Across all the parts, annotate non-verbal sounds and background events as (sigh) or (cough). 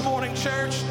this morning, church.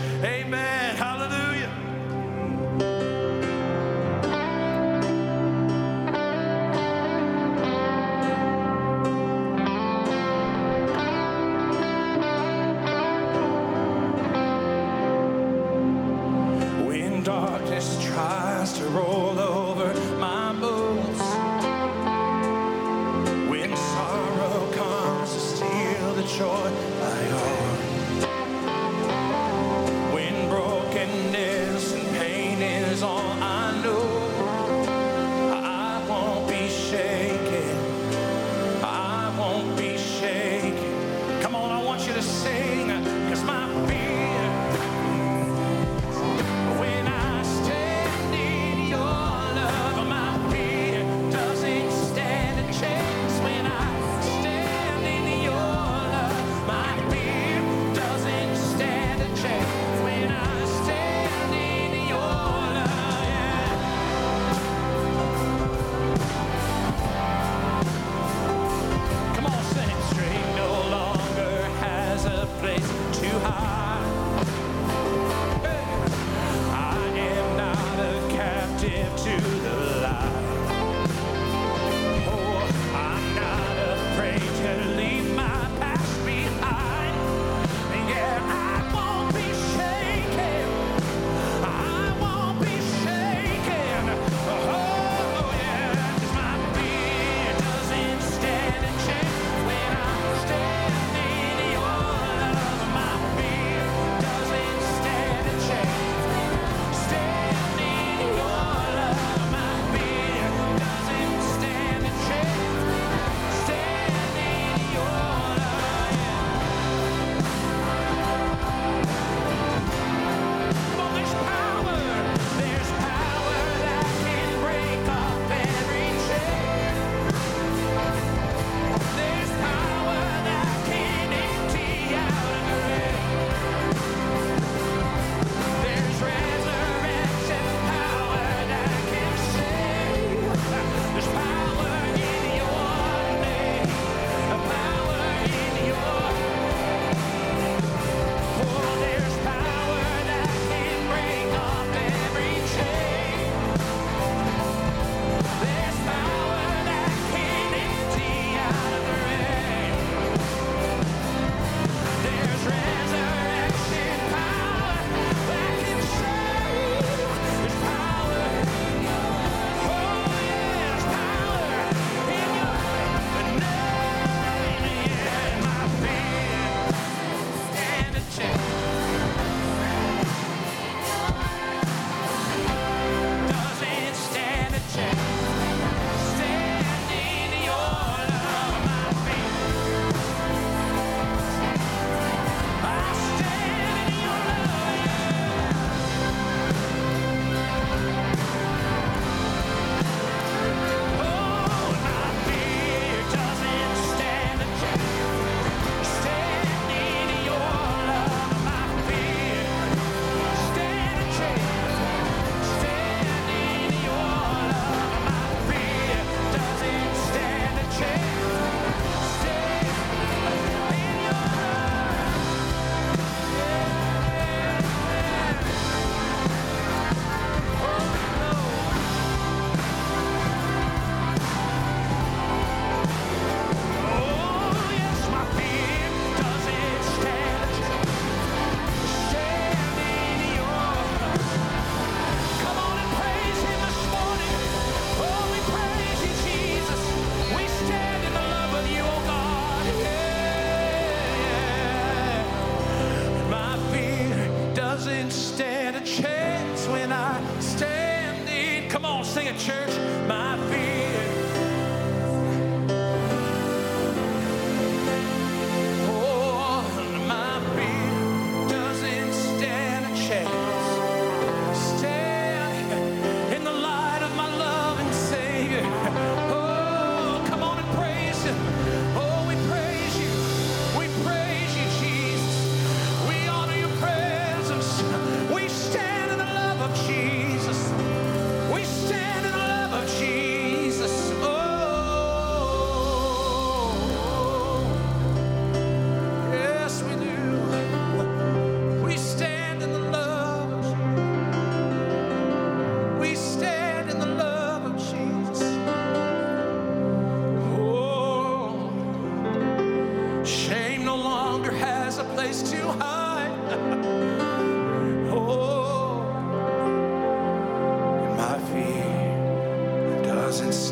wasn't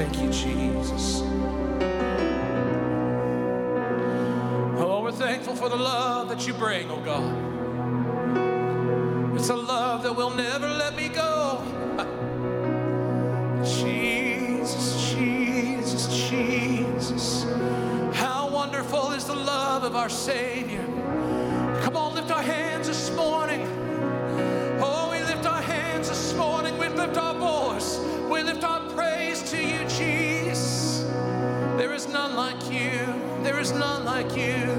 Thank you, Jesus. Oh, we're thankful for the love that you bring, oh God. It's a love that will never let me go. (laughs) Jesus, Jesus, Jesus. How wonderful is the love of our Savior. like you.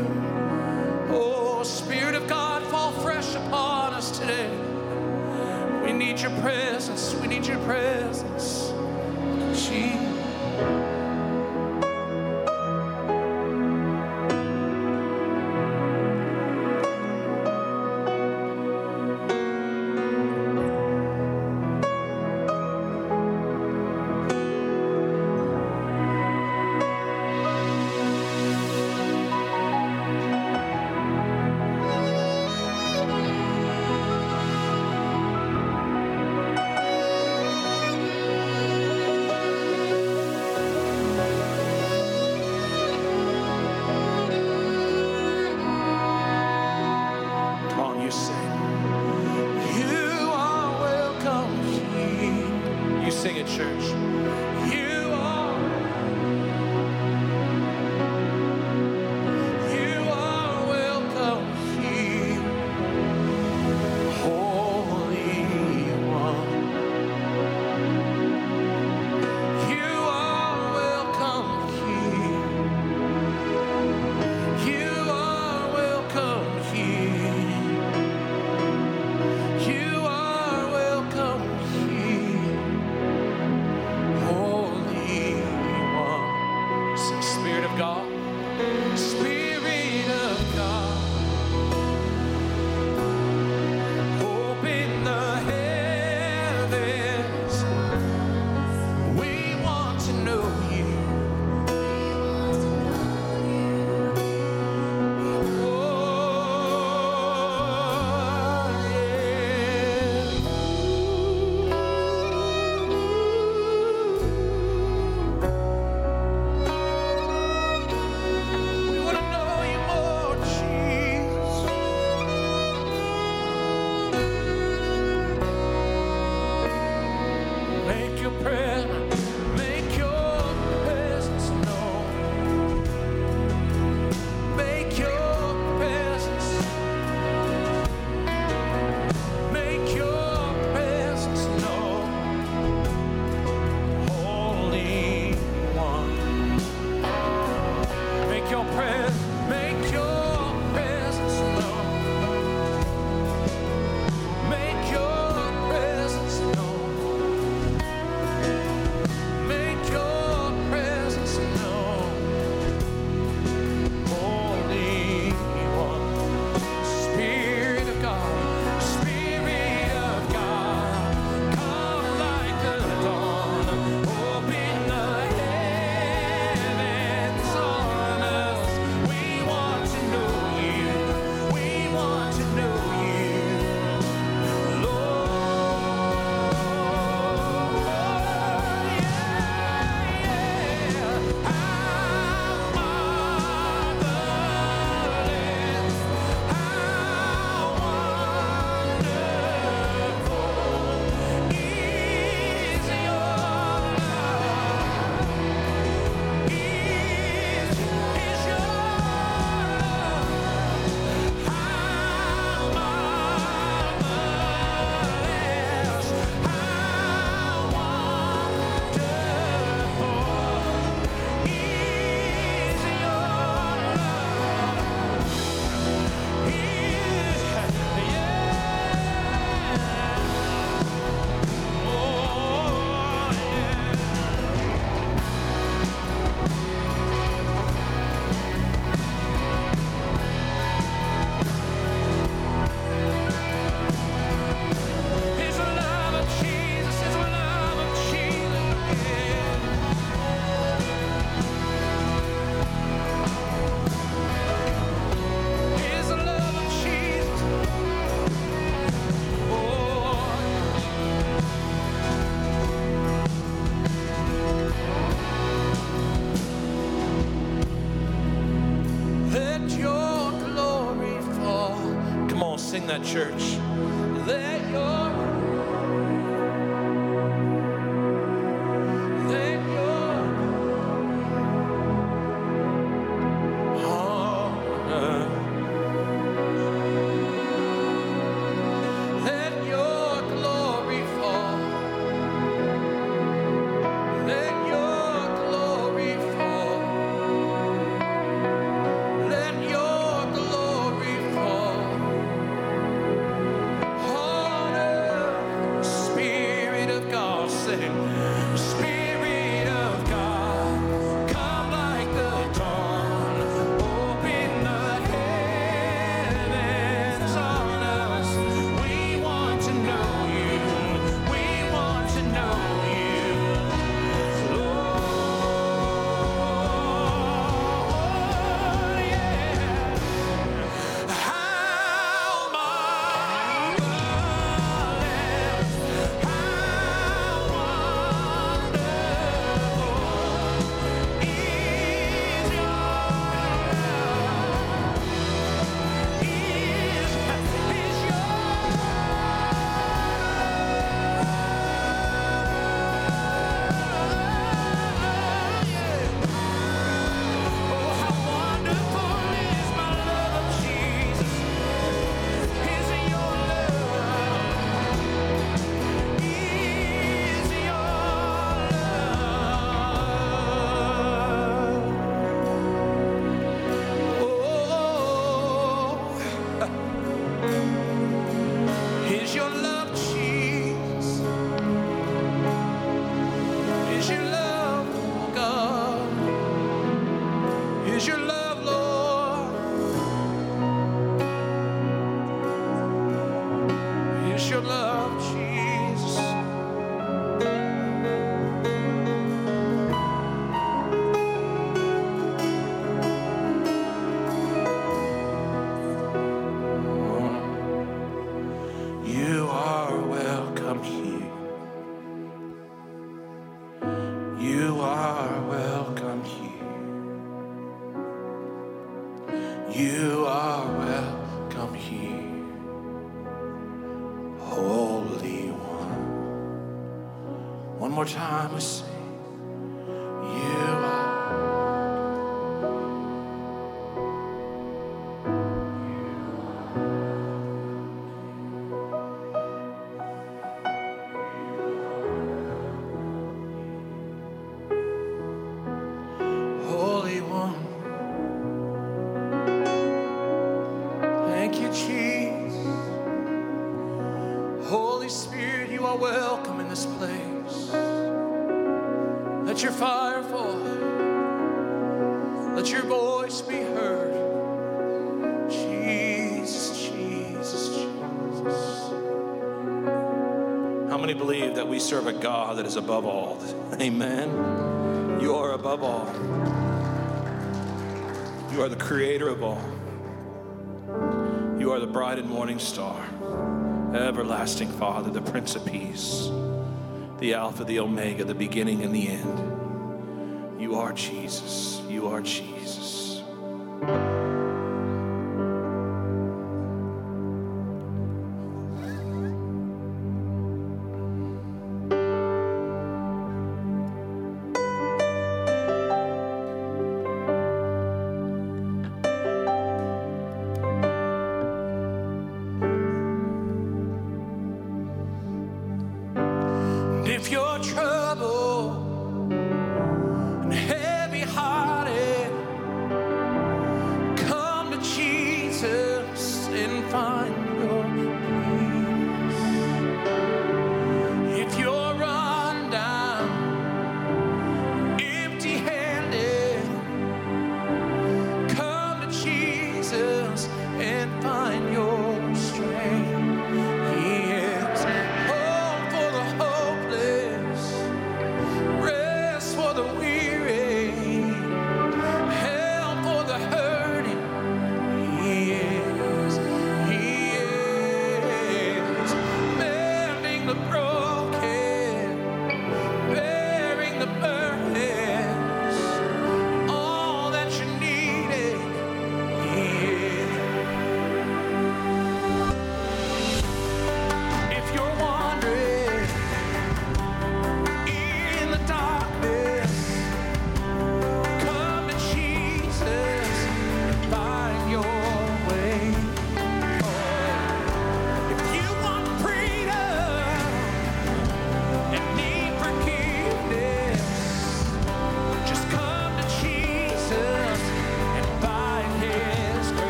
church. promise. serve a God that is above all. Amen. You are above all. You are the creator of all. You are the bright and morning star, everlasting Father, the Prince of Peace, the Alpha, the Omega, the beginning and the end. You are Jesus. You are Jesus.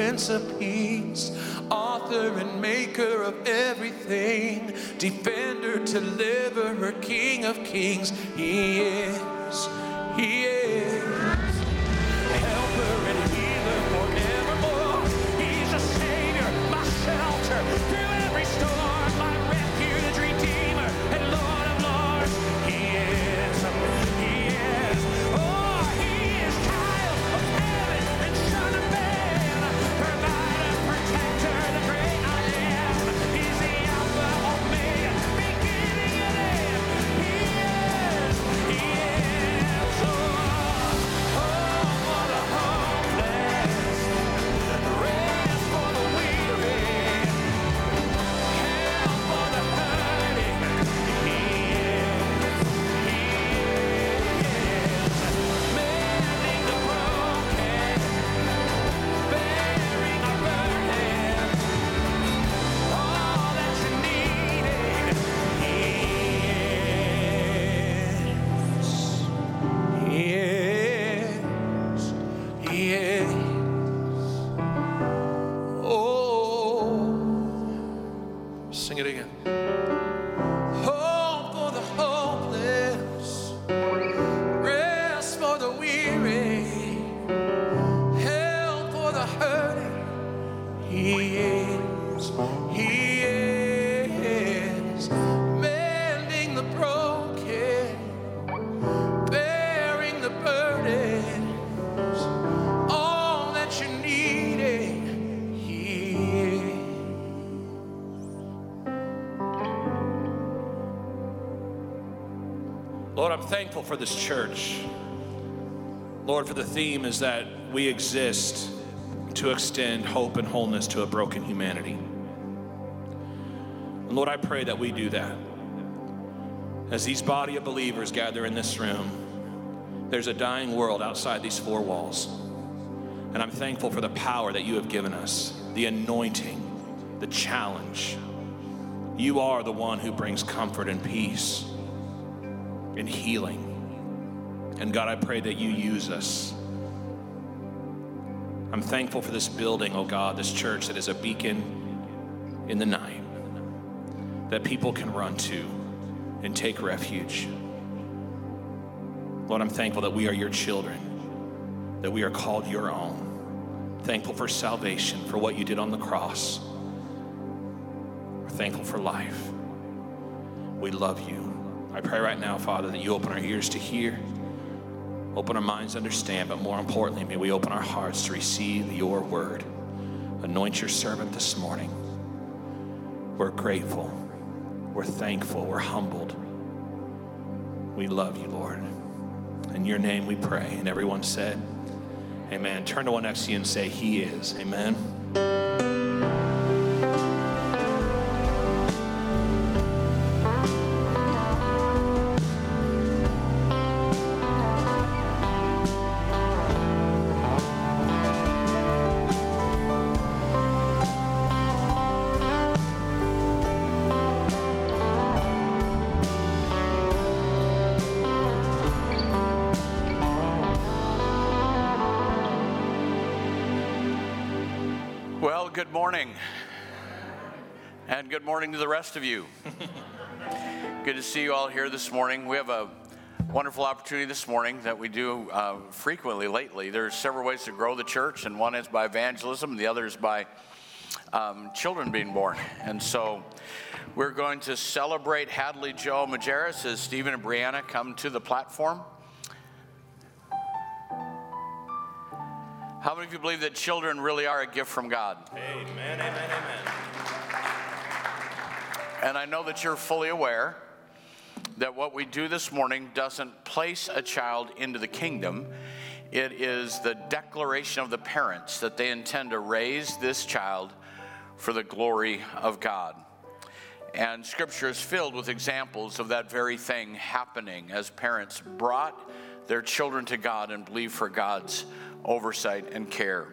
Prince of thankful for this church. Lord, for the theme is that we exist to extend hope and wholeness to a broken humanity. And Lord, I pray that we do that. As these body of believers gather in this room, there's a dying world outside these four walls. And I'm thankful for the power that you have given us, the anointing, the challenge. You are the one who brings comfort and peace and healing. And God, I pray that you use us. I'm thankful for this building, oh God, this church that is a beacon in the night that people can run to and take refuge. Lord, I'm thankful that we are your children, that we are called your own. Thankful for salvation, for what you did on the cross. We're thankful for life. We love you. I pray right now, Father, that you open our ears to hear, open our minds to understand, but more importantly, may we open our hearts to receive your word. Anoint your servant this morning. We're grateful. We're thankful. We're humbled. We love you, Lord. In your name we pray. And everyone said, Amen. Turn to one next to you and say, He is. Amen. Well, good morning. And good morning to the rest of you. (laughs) good to see you all here this morning. We have a wonderful opportunity this morning that we do uh, frequently lately. There's several ways to grow the church, and one is by evangelism, the other is by um, children being born. And so we're going to celebrate Hadley Joe Majerus as Stephen and Brianna come to the platform. How many of you believe that children really are a gift from God? Amen, amen, amen. And I know that you're fully aware that what we do this morning doesn't place a child into the kingdom. It is the declaration of the parents that they intend to raise this child for the glory of God. And scripture is filled with examples of that very thing happening as parents brought their children to God and believe for God's oversight and care.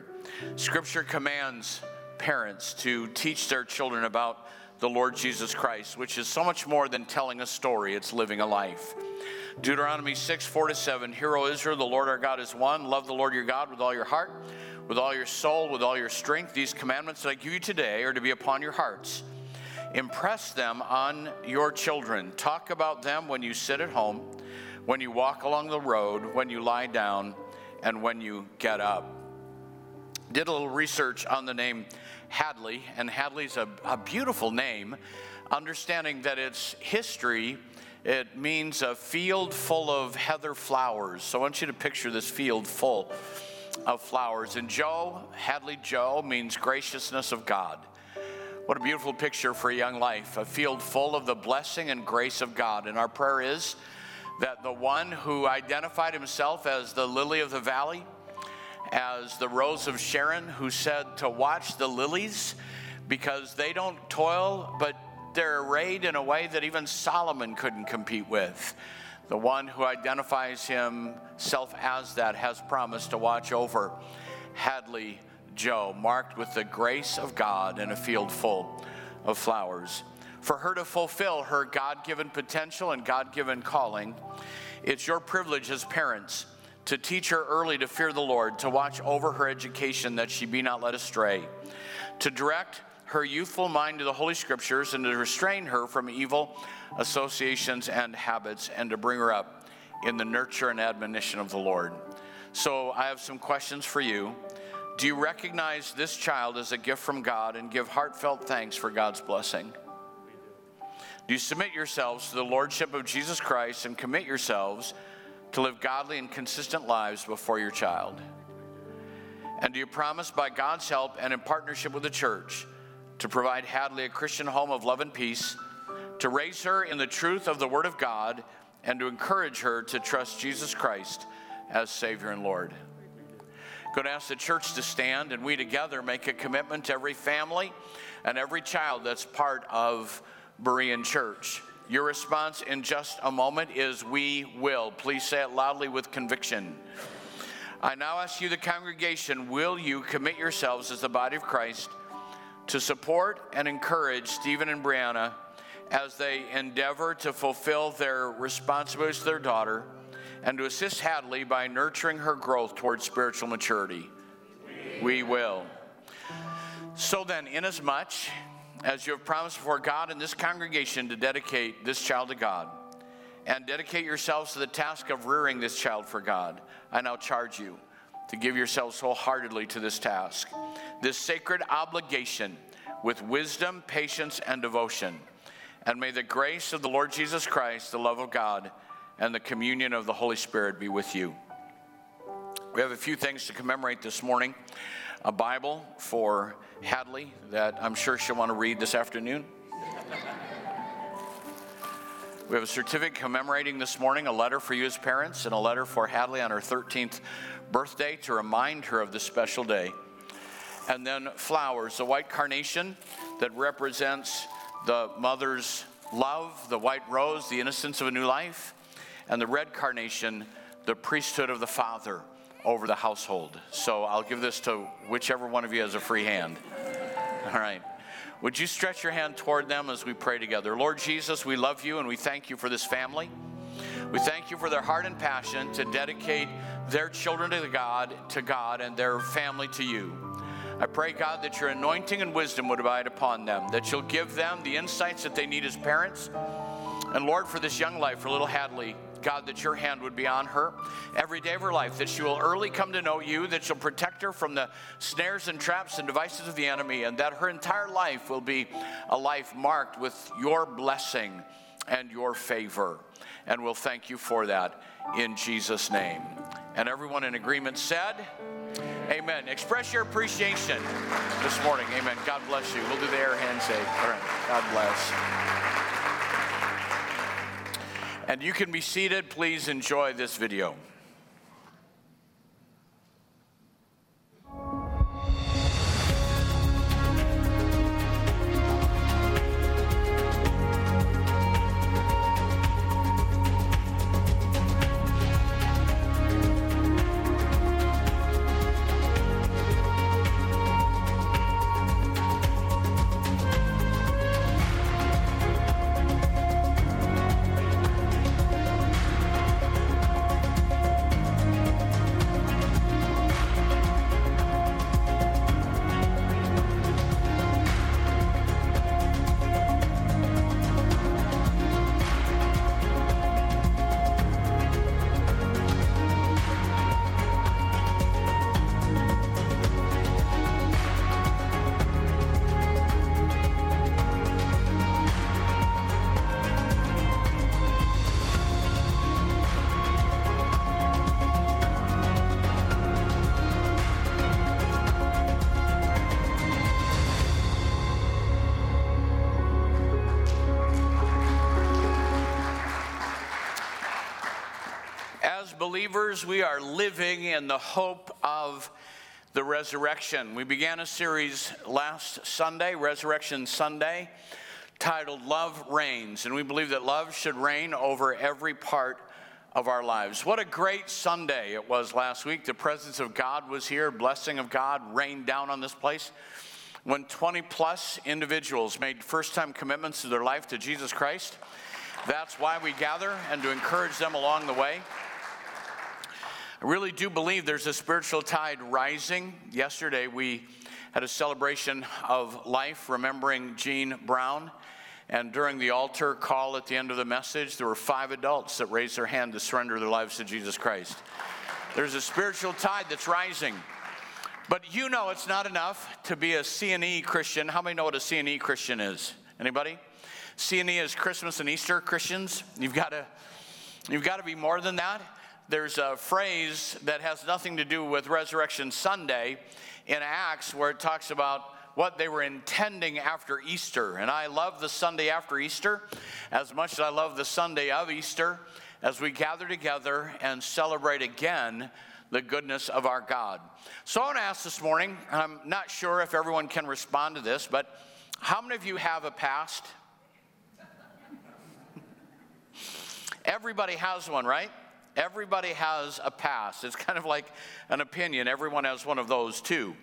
Scripture commands parents to teach their children about the Lord Jesus Christ, which is so much more than telling a story, it's living a life. Deuteronomy 6, 4 to 7. Hear, O Israel, the Lord our God is one. Love the Lord your God with all your heart, with all your soul, with all your strength. These commandments that I give you today are to be upon your hearts. Impress them on your children. Talk about them when you sit at home, when you walk along the road, when you lie down, and when you get up. Did a little research on the name Hadley, and Hadley's a, a beautiful name, understanding that its history. It means a field full of heather flowers. So I want you to picture this field full of flowers. And Joe, Hadley Joe, means graciousness of God. What a beautiful picture for a young life, a field full of the blessing and grace of God. And our prayer is that the one who identified himself as the lily of the valley, as the rose of Sharon, who said to watch the lilies because they don't toil, but they're arrayed in a way that even Solomon couldn't compete with. The one who identifies himself as that has promised to watch over Hadley Joe, marked with the grace of God in a field full of flowers. For her to fulfill her God given potential and God given calling, it's your privilege as parents to teach her early to fear the Lord, to watch over her education that she be not led astray, to direct her youthful mind to the Holy Scriptures and to restrain her from evil associations and habits and to bring her up in the nurture and admonition of the Lord. So, I have some questions for you. Do you recognize this child as a gift from God and give heartfelt thanks for God's blessing? Do you submit yourselves to the Lordship of Jesus Christ and commit yourselves to live godly and consistent lives before your child? And do you promise by God's help and in partnership with the church to provide Hadley a Christian home of love and peace, to raise her in the truth of the Word of God, and to encourage her to trust Jesus Christ as Savior and Lord. Going to ask the church to stand and we together make a commitment to every family and every child that's part of Berean Church. Your response in just a moment is We will. Please say it loudly with conviction. I now ask you, the congregation, will you commit yourselves as the body of Christ? to support and encourage Stephen and Brianna as they endeavor to fulfill their responsibilities to their daughter and to assist Hadley by nurturing her growth towards spiritual maturity. We will. So then, inasmuch as you have promised before God and this congregation to dedicate this child to God and dedicate yourselves to the task of rearing this child for God, I now charge you to give yourselves wholeheartedly to this task, this sacred obligation with wisdom, patience, and devotion. And may the grace of the Lord Jesus Christ, the love of God, and the communion of the Holy Spirit be with you. We have a few things to commemorate this morning a Bible for Hadley that I'm sure she'll want to read this afternoon. We have a certificate commemorating this morning, a letter for you as parents, and a letter for Hadley on her 13th birthday to remind her of this special day. And then flowers, the white carnation that represents the mother's love, the white rose, the innocence of a new life, and the red carnation, the priesthood of the Father over the household. So I'll give this to whichever one of you has a free hand. All right. Would you stretch your hand toward them as we pray together? Lord Jesus, we love you and we thank you for this family. We thank you for their heart and passion to dedicate their children to God, to God and their family to you. I pray, God, that your anointing and wisdom would abide upon them, that you'll give them the insights that they need as parents. And Lord, for this young life, for little Hadley, God, that your hand would be on her every day of her life, that she will early come to know you, that you'll protect her from the snares and traps and devices of the enemy, and that her entire life will be a life marked with your blessing and your favor. And we'll thank you for that in Jesus' name. And everyone in agreement said, Amen. Express your appreciation this morning. Amen. God bless you. We'll do the air handshake. All right. God bless. And you can be seated. Please enjoy this video. Believers, we are living in the hope of the resurrection. We began a series last Sunday, Resurrection Sunday, titled Love Reigns, and we believe that love should reign over every part of our lives. What a great Sunday it was last week. The presence of God was here, blessing of God rained down on this place. When 20 plus individuals made first time commitments to their life to Jesus Christ, that's why we gather and to encourage them along the way. I really do believe there's a spiritual tide rising. Yesterday, we had a celebration of life, remembering Jean Brown. And during the altar call at the end of the message, there were five adults that raised their hand to surrender their lives to Jesus Christ. There's a spiritual tide that's rising. But you know it's not enough to be a CNE Christian. How many know what a CNE Christian is? Anybody? CNE is Christmas and Easter Christians. You've got to you've got to be more than that there's a phrase that has nothing to do with Resurrection Sunday in Acts where it talks about what they were intending after Easter. And I love the Sunday after Easter as much as I love the Sunday of Easter as we gather together and celebrate again the goodness of our God. So I want to ask this morning, and I'm not sure if everyone can respond to this, but how many of you have a past? (laughs) Everybody has one, right? Everybody has a past. It's kind of like an opinion. Everyone has one of those too.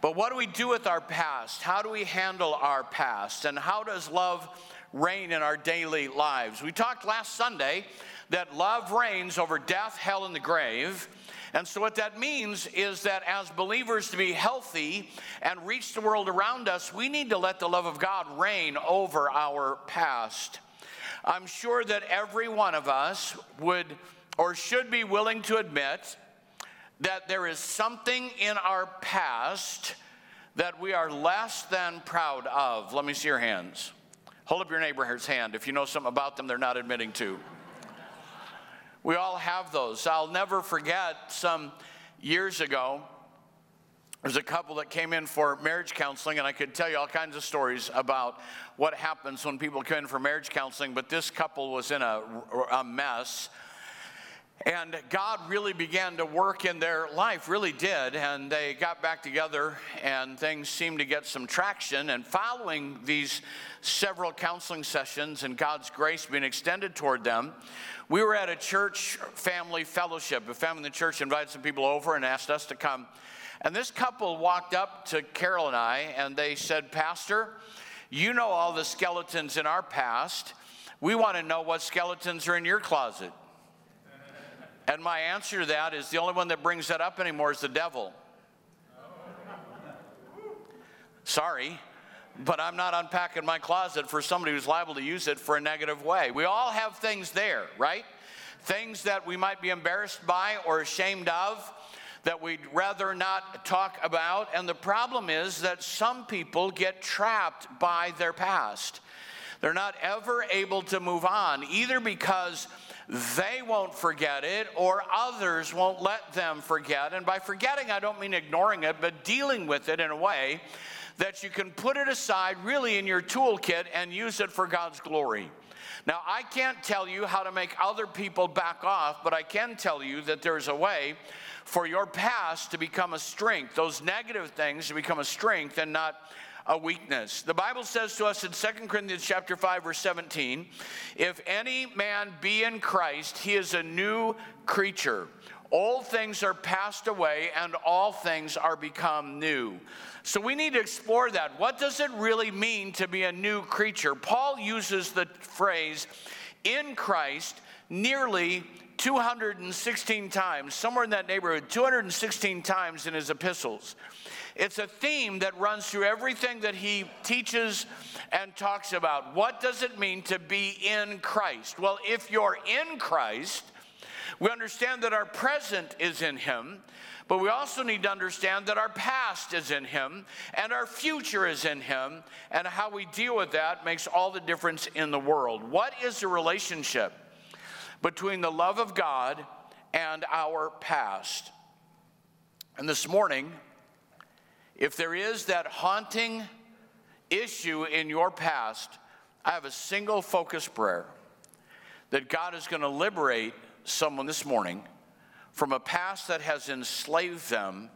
But what do we do with our past? How do we handle our past? And how does love reign in our daily lives? We talked last Sunday that love reigns over death, hell, and the grave. And so, what that means is that as believers, to be healthy and reach the world around us, we need to let the love of God reign over our past. I'm sure that every one of us would or should be willing to admit that there is something in our past that we are less than proud of. Let me see your hands. Hold up your neighbor's hand if you know something about them they're not admitting to. We all have those. I'll never forget some years ago, there's a couple that came in for marriage counseling, and I could tell you all kinds of stories about what happens when people come in for marriage counseling, but this couple was in a, a mess and God really began to work in their life, really did. And they got back together, and things seemed to get some traction. And following these several counseling sessions and God's grace being extended toward them, we were at a church family fellowship. A family in the church invited some people over and asked us to come. And this couple walked up to Carol and I, and they said, Pastor, you know all the skeletons in our past. We want to know what skeletons are in your closet. And my answer to that is the only one that brings that up anymore is the devil. Sorry, but I'm not unpacking my closet for somebody who's liable to use it for a negative way. We all have things there, right? Things that we might be embarrassed by or ashamed of that we'd rather not talk about. And the problem is that some people get trapped by their past. They're not ever able to move on, either because they won't forget it or others won't let them forget. And by forgetting, I don't mean ignoring it, but dealing with it in a way that you can put it aside really in your toolkit and use it for God's glory. Now, I can't tell you how to make other people back off, but I can tell you that there's a way for your past to become a strength, those negative things to become a strength and not a weakness. The Bible says to us in 2 Corinthians chapter 5 verse 17, if any man be in Christ, he is a new creature. All things are passed away and all things are become new. So we need to explore that. What does it really mean to be a new creature? Paul uses the phrase in Christ nearly 216 times, somewhere in that neighborhood, 216 times in his epistles. It's a theme that runs through everything that he teaches and talks about. What does it mean to be in Christ? Well, if you're in Christ, we understand that our present is in him, but we also need to understand that our past is in him and our future is in him, and how we deal with that makes all the difference in the world. What is the relationship between the love of God and our past? And this morning, if there is that haunting issue in your past, I have a single focus prayer that God is going to liberate someone this morning from a past that has enslaved them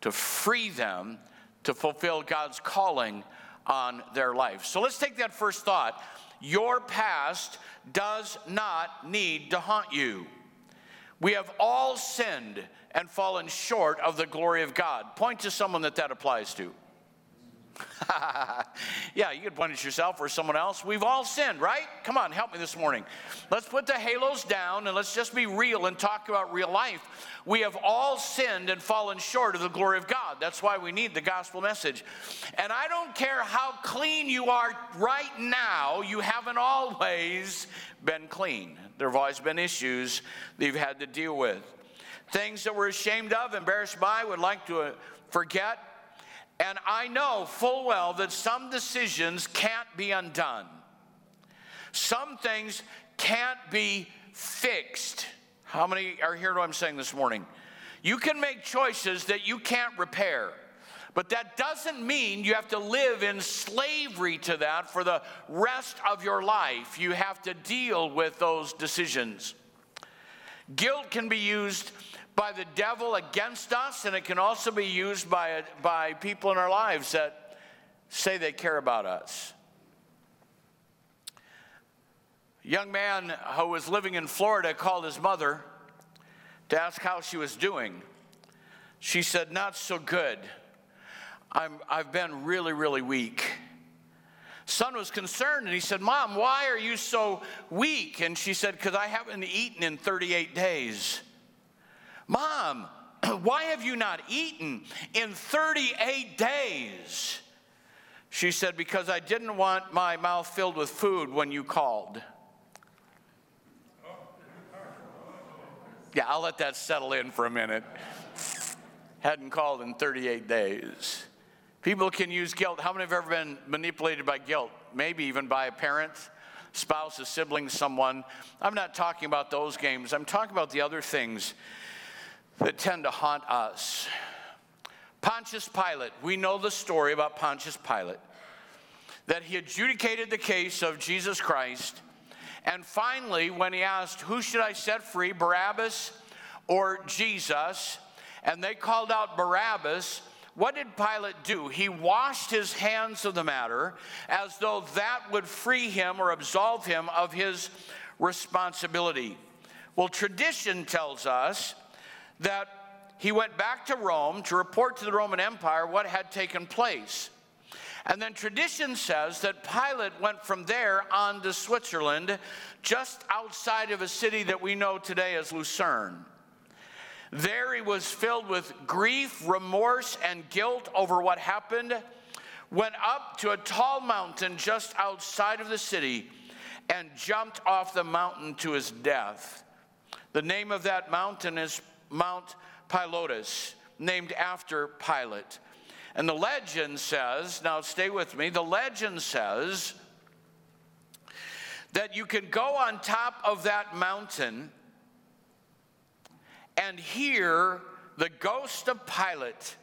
to free them to fulfill God's calling on their life. So let's take that first thought. Your past does not need to haunt you. We have all sinned and fallen short of the glory of God. Point to someone that that applies to. (laughs) yeah, you could point at yourself or someone else. We've all sinned, right? Come on, help me this morning. Let's put the halos down and let's just be real and talk about real life. We have all sinned and fallen short of the glory of God. That's why we need the gospel message. And I don't care how clean you are right now, you haven't always been clean. There have always been issues that you've had to deal with. Things that we're ashamed of, embarrassed by, would like to uh, forget and I know full well that some decisions can't be undone. Some things can't be fixed. How many are here what I'm saying this morning? You can make choices that you can't repair. But that doesn't mean you have to live in slavery to that for the rest of your life. You have to deal with those decisions. Guilt can be used by the devil against us, and it can also be used by, by people in our lives that say they care about us. A young man who was living in Florida called his mother to ask how she was doing. She said, Not so good. I'm, I've been really, really weak. Son was concerned and he said, Mom, why are you so weak? And she said, Because I haven't eaten in 38 days. Mom, (clears throat) why have you not eaten in 38 days? She said, Because I didn't want my mouth filled with food when you called. Yeah, I'll let that settle in for a minute. Hadn't called in 38 days. People can use guilt. How many have ever been manipulated by guilt? Maybe even by a parent, spouse, a sibling, someone. I'm not talking about those games. I'm talking about the other things that tend to haunt us. Pontius Pilate, we know the story about Pontius Pilate, that he adjudicated the case of Jesus Christ. And finally, when he asked, Who should I set free, Barabbas or Jesus? And they called out Barabbas. What did Pilate do? He washed his hands of the matter as though that would free him or absolve him of his responsibility. Well, tradition tells us that he went back to Rome to report to the Roman Empire what had taken place. And then tradition says that Pilate went from there on to Switzerland, just outside of a city that we know today as Lucerne. There he was filled with grief, remorse, and guilt over what happened, went up to a tall mountain just outside of the city, and jumped off the mountain to his death. The name of that mountain is Mount Pilatus, named after Pilate. And the legend says, now stay with me, the legend says that you can go on top of that mountain and hear the ghost of Pilate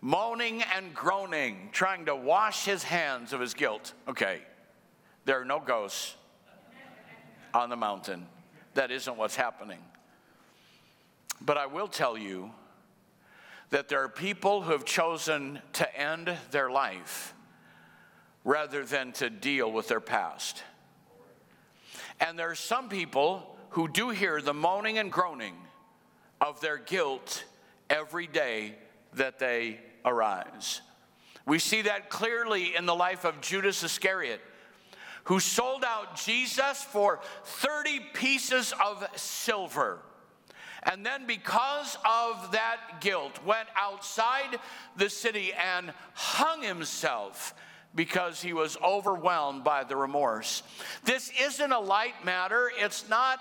moaning and groaning, trying to wash his hands of his guilt. Okay, there are no ghosts on the mountain. That isn't what's happening. But I will tell you that there are people who have chosen to end their life rather than to deal with their past. And there are some people who do hear the moaning and groaning of their guilt every day that they arise. We see that clearly in the life of Judas Iscariot, who sold out Jesus for 30 pieces of silver and then, because of that guilt, went outside the city and hung himself because he was overwhelmed by the remorse. This isn't a light matter. It's not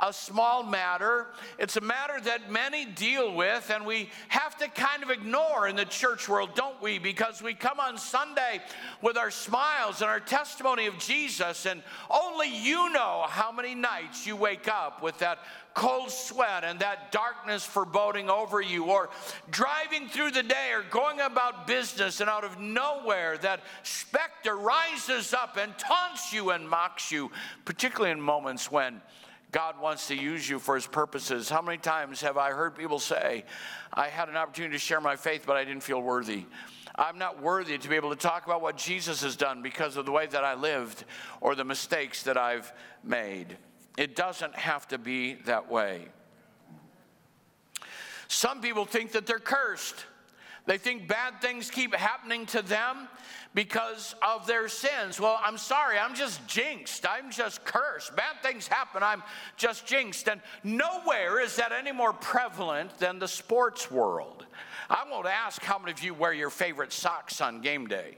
a small matter. It's a matter that many deal with, and we have to kind of ignore in the church world, don't we? Because we come on Sunday with our smiles and our testimony of Jesus, and only you know how many nights you wake up with that cold sweat and that darkness foreboding over you, or driving through the day or going about business, and out of nowhere, that specter rises up and taunts you and mocks you, particularly in moments when God wants to use you for his purposes. How many times have I heard people say, I had an opportunity to share my faith, but I didn't feel worthy? I'm not worthy to be able to talk about what Jesus has done because of the way that I lived or the mistakes that I've made. It doesn't have to be that way. Some people think that they're cursed. They think bad things keep happening to them because of their sins. Well, I'm sorry, I'm just jinxed. I'm just cursed. Bad things happen, I'm just jinxed. And nowhere is that any more prevalent than the sports world. I won't ask how many of you wear your favorite socks on game day.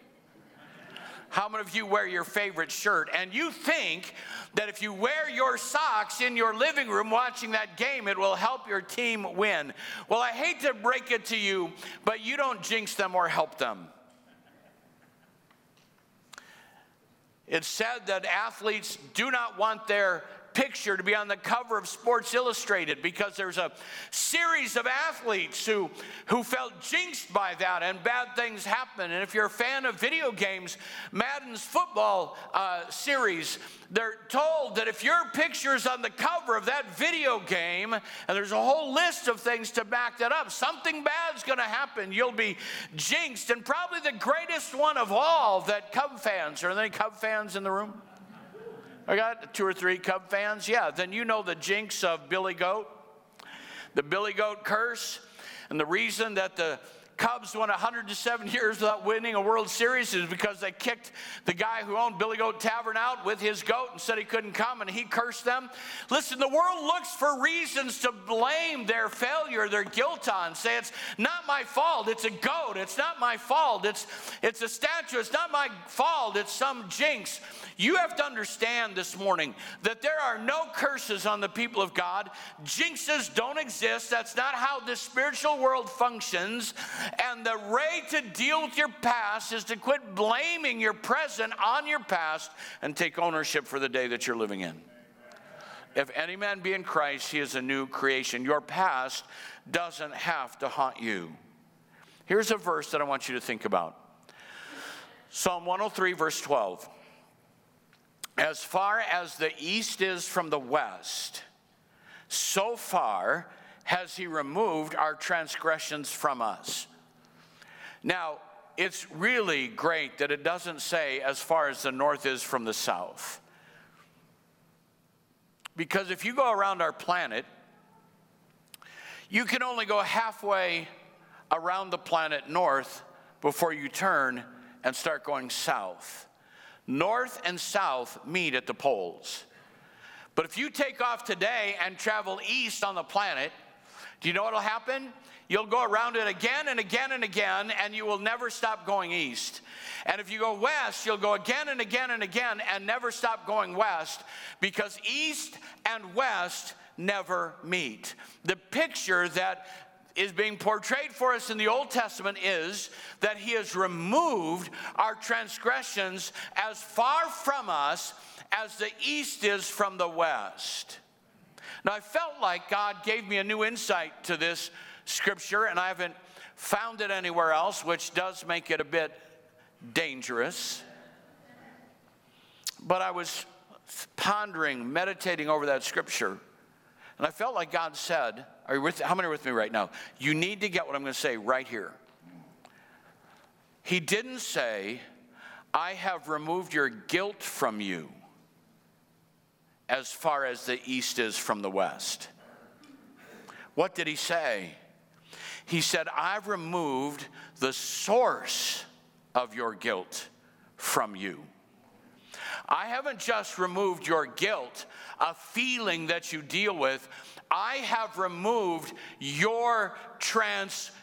How many of you wear your favorite shirt? And you think that if you wear your socks in your living room watching that game, it will help your team win. Well, I hate to break it to you, but you don't jinx them or help them. It's said that athletes do not want their picture to be on the cover of Sports Illustrated because there's a series of athletes who, who felt jinxed by that and bad things happen. And if you're a fan of video games, Madden's football uh, series, they're told that if your picture is on the cover of that video game, and there's a whole list of things to back that up, something bad's gonna happen. You'll be jinxed. And probably the greatest one of all that Cub fans, are there any Cub fans in the room? I got two or three Cub fans. Yeah, then you know the jinx of Billy Goat, the Billy Goat curse. And the reason that the Cubs went 107 years without winning a World Series is because they kicked the guy who owned Billy Goat Tavern out with his goat and said he couldn't come and he cursed them. Listen, the world looks for reasons to blame their failure, their guilt on. Say, it's not my fault, it's a goat. It's not my fault, it's, it's a statue. It's not my fault, it's some jinx. You have to understand this morning that there are no curses on the people of God. Jinxes don't exist. That's not how this spiritual world functions. And the way to deal with your past is to quit blaming your present on your past and take ownership for the day that you're living in. If any man be in Christ, he is a new creation. Your past doesn't have to haunt you. Here's a verse that I want you to think about Psalm 103, verse 12. As far as the east is from the west, so far has he removed our transgressions from us. Now, it's really great that it doesn't say as far as the north is from the south. Because if you go around our planet, you can only go halfway around the planet north before you turn and start going south. North and south meet at the poles. But if you take off today and travel east on the planet, do you know what will happen? You'll go around it again and again and again, and you will never stop going east. And if you go west, you'll go again and again and again and never stop going west because east and west never meet. The picture that is being portrayed for us in the Old Testament is that He has removed our transgressions as far from us as the east is from the west. Now, I felt like God gave me a new insight to this scripture, and I haven't found it anywhere else, which does make it a bit dangerous. But I was pondering, meditating over that scripture, and I felt like God said, Are you with how many are with me right now? You need to get what I'm going to say right here. He didn't say, I have removed your guilt from you as far as the east is from the west. What did he say? He said, I've removed the source of your guilt from you. I haven't just removed your guilt, a feeling that you deal with. I have removed your transgression.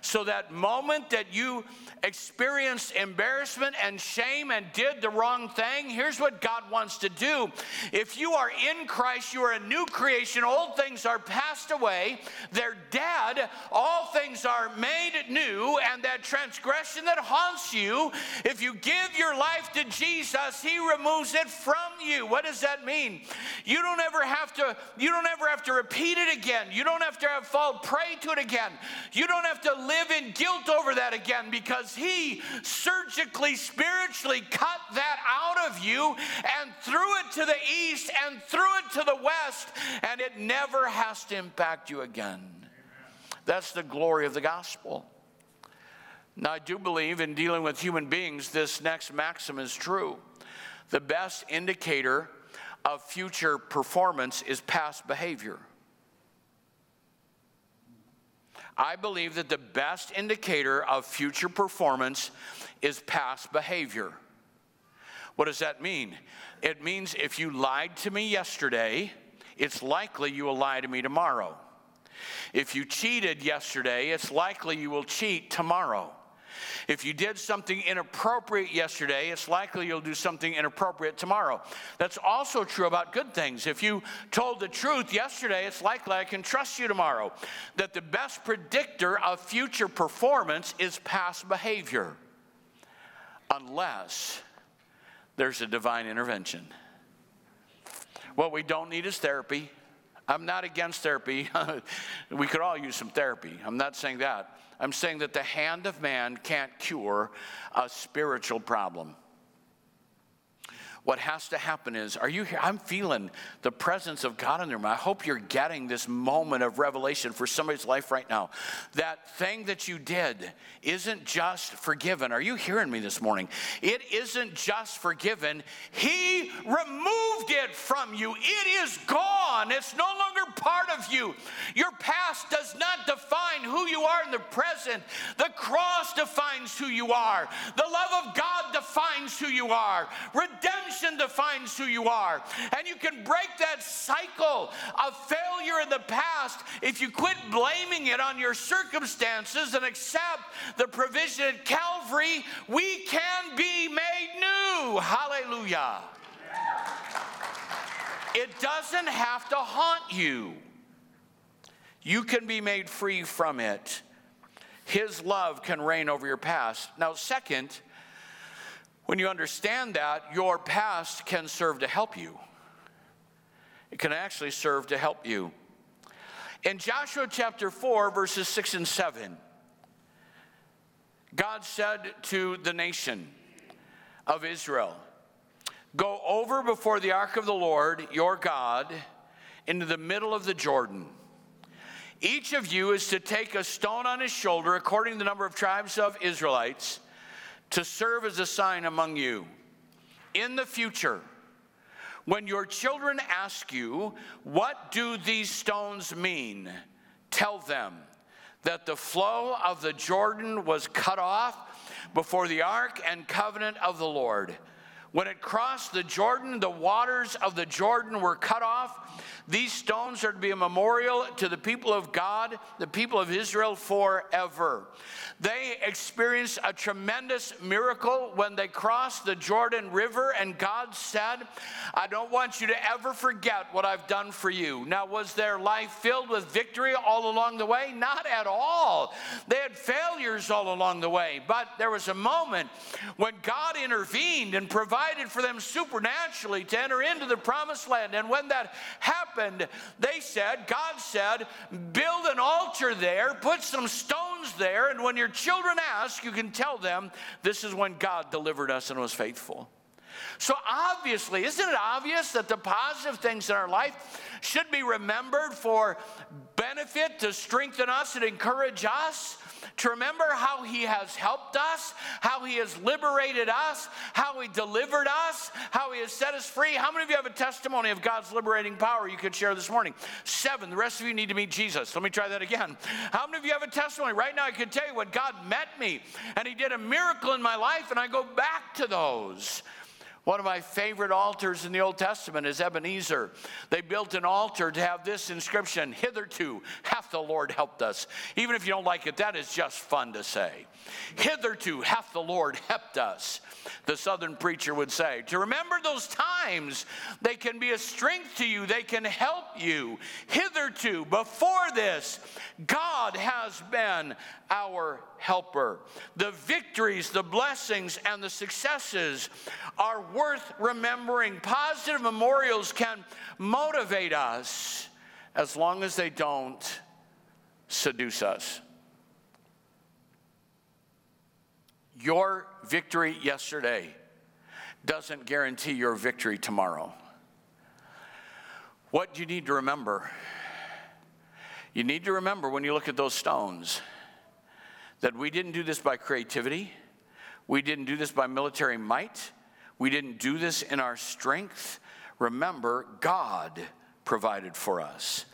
So that moment that you experienced embarrassment and shame and did the wrong thing, here's what God wants to do. If you are in Christ, you are a new creation. Old things are passed away, they're dead. All things are made new, and that transgression that haunts you, if you give your life to Jesus, He removes it from you. What does that mean? You don't ever have to, you don't ever have to repeat it again. You don't have to have fall prey to it again. You don't have to live in guilt over that again because He surgically, spiritually cut that out of you and threw it to the east and threw it to the west, and it never has to impact you again. That's the glory of the gospel. Now, I do believe in dealing with human beings, this next maxim is true. The best indicator of future performance is past behavior. I believe that the best indicator of future performance is past behavior. What does that mean? It means if you lied to me yesterday, it's likely you will lie to me tomorrow. If you cheated yesterday, it's likely you will cheat tomorrow. If you did something inappropriate yesterday, it's likely you'll do something inappropriate tomorrow. That's also true about good things. If you told the truth yesterday, it's likely I can trust you tomorrow. That the best predictor of future performance is past behavior, unless there's a divine intervention. What we don't need is therapy. I'm not against therapy. (laughs) we could all use some therapy. I'm not saying that. I'm saying that the hand of man can't cure a spiritual problem. What has to happen is, are you here? I'm feeling the presence of God in the room. I hope you're getting this moment of revelation for somebody's life right now. That thing that you did isn't just forgiven. Are you hearing me this morning? It isn't just forgiven. He removed it from you. It is gone. It's no longer part of you. Your past does not define who you are in the present. The cross defines who you are. The love of God defines who you are. Redemption defines who you are. And you can break that cycle of failure in the past if you quit blaming it on your circumstances and accept the provision at Calvary. We can be made new. Hallelujah. It doesn't have to haunt you. You can be made free from it. His love can reign over your past. Now, second, when you understand that, your past can serve to help you. It can actually serve to help you. In Joshua chapter 4, verses 6 and 7, God said to the nation of Israel, Go over before the ark of the Lord your God into the middle of the Jordan. Each of you is to take a stone on his shoulder according to the number of tribes of Israelites to serve as a sign among you. In the future, when your children ask you, What do these stones mean? tell them that the flow of the Jordan was cut off before the ark and covenant of the Lord. When it crossed the Jordan, the waters of the Jordan were cut off. These stones are to be a memorial to the people of God, the people of Israel forever. They experienced a tremendous miracle when they crossed the Jordan River, and God said, I don't want you to ever forget what I've done for you. Now, was their life filled with victory all along the way? Not at all. They had failures all along the way, but there was a moment when God intervened and provided for them supernaturally to enter into the promised land. And when that happened, they said, God said, build an altar there, put some stones there, and when your children ask, you can tell them this is when God delivered us and was faithful. So, obviously, isn't it obvious that the positive things in our life should be remembered for benefit to strengthen us and encourage us? To remember how He has helped us, how He has liberated us, how He delivered us, how He has set us free. How many of you have a testimony of God's liberating power you could share this morning? Seven. The rest of you need to meet Jesus. Let me try that again. How many of you have a testimony? Right now, I could tell you what God met me and He did a miracle in my life, and I go back to those. One of my favorite altars in the Old Testament is Ebenezer. They built an altar to have this inscription Hitherto hath the Lord helped us. Even if you don't like it, that is just fun to say. Hitherto hath the Lord helped us, the southern preacher would say. To remember those times, they can be a strength to you, they can help you. Hitherto, before this, God has been our helper. The victories, the blessings, and the successes are worth remembering. Positive memorials can motivate us as long as they don't seduce us. Your victory yesterday doesn't guarantee your victory tomorrow. What do you need to remember? You need to remember when you look at those stones that we didn't do this by creativity, we didn't do this by military might, we didn't do this in our strength. Remember, God provided for us.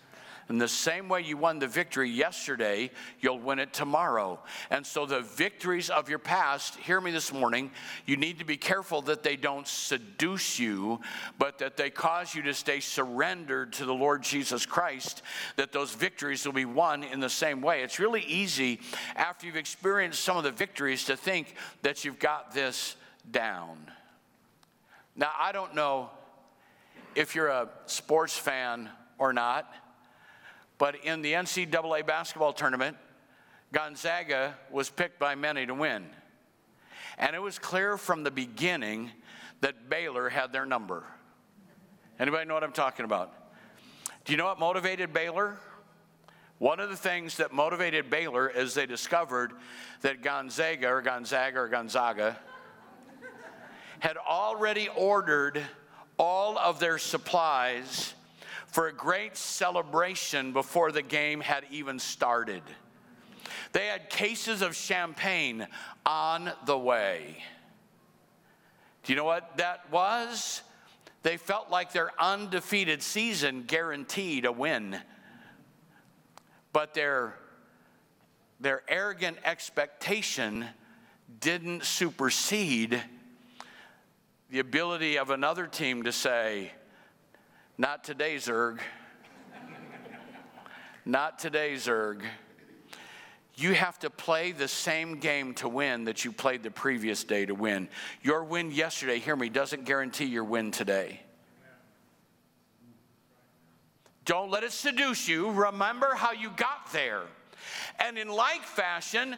In the same way you won the victory yesterday, you'll win it tomorrow. And so, the victories of your past, hear me this morning, you need to be careful that they don't seduce you, but that they cause you to stay surrendered to the Lord Jesus Christ, that those victories will be won in the same way. It's really easy after you've experienced some of the victories to think that you've got this down. Now, I don't know if you're a sports fan or not. But in the NCAA basketball tournament, Gonzaga was picked by many to win. And it was clear from the beginning that Baylor had their number. Anybody know what I'm talking about? Do you know what motivated Baylor? One of the things that motivated Baylor is they discovered that Gonzaga or Gonzaga or Gonzaga had already ordered all of their supplies for a great celebration before the game had even started. They had cases of champagne on the way. Do you know what that was? They felt like their undefeated season guaranteed a win. But their, their arrogant expectation didn't supersede the ability of another team to say, not today, Zags. Not today, Zags. You have to play the same game to win that you played the previous day to win. Your win yesterday, hear me, doesn't guarantee your win today. Don't let it seduce you. Remember how you got there. And in like fashion,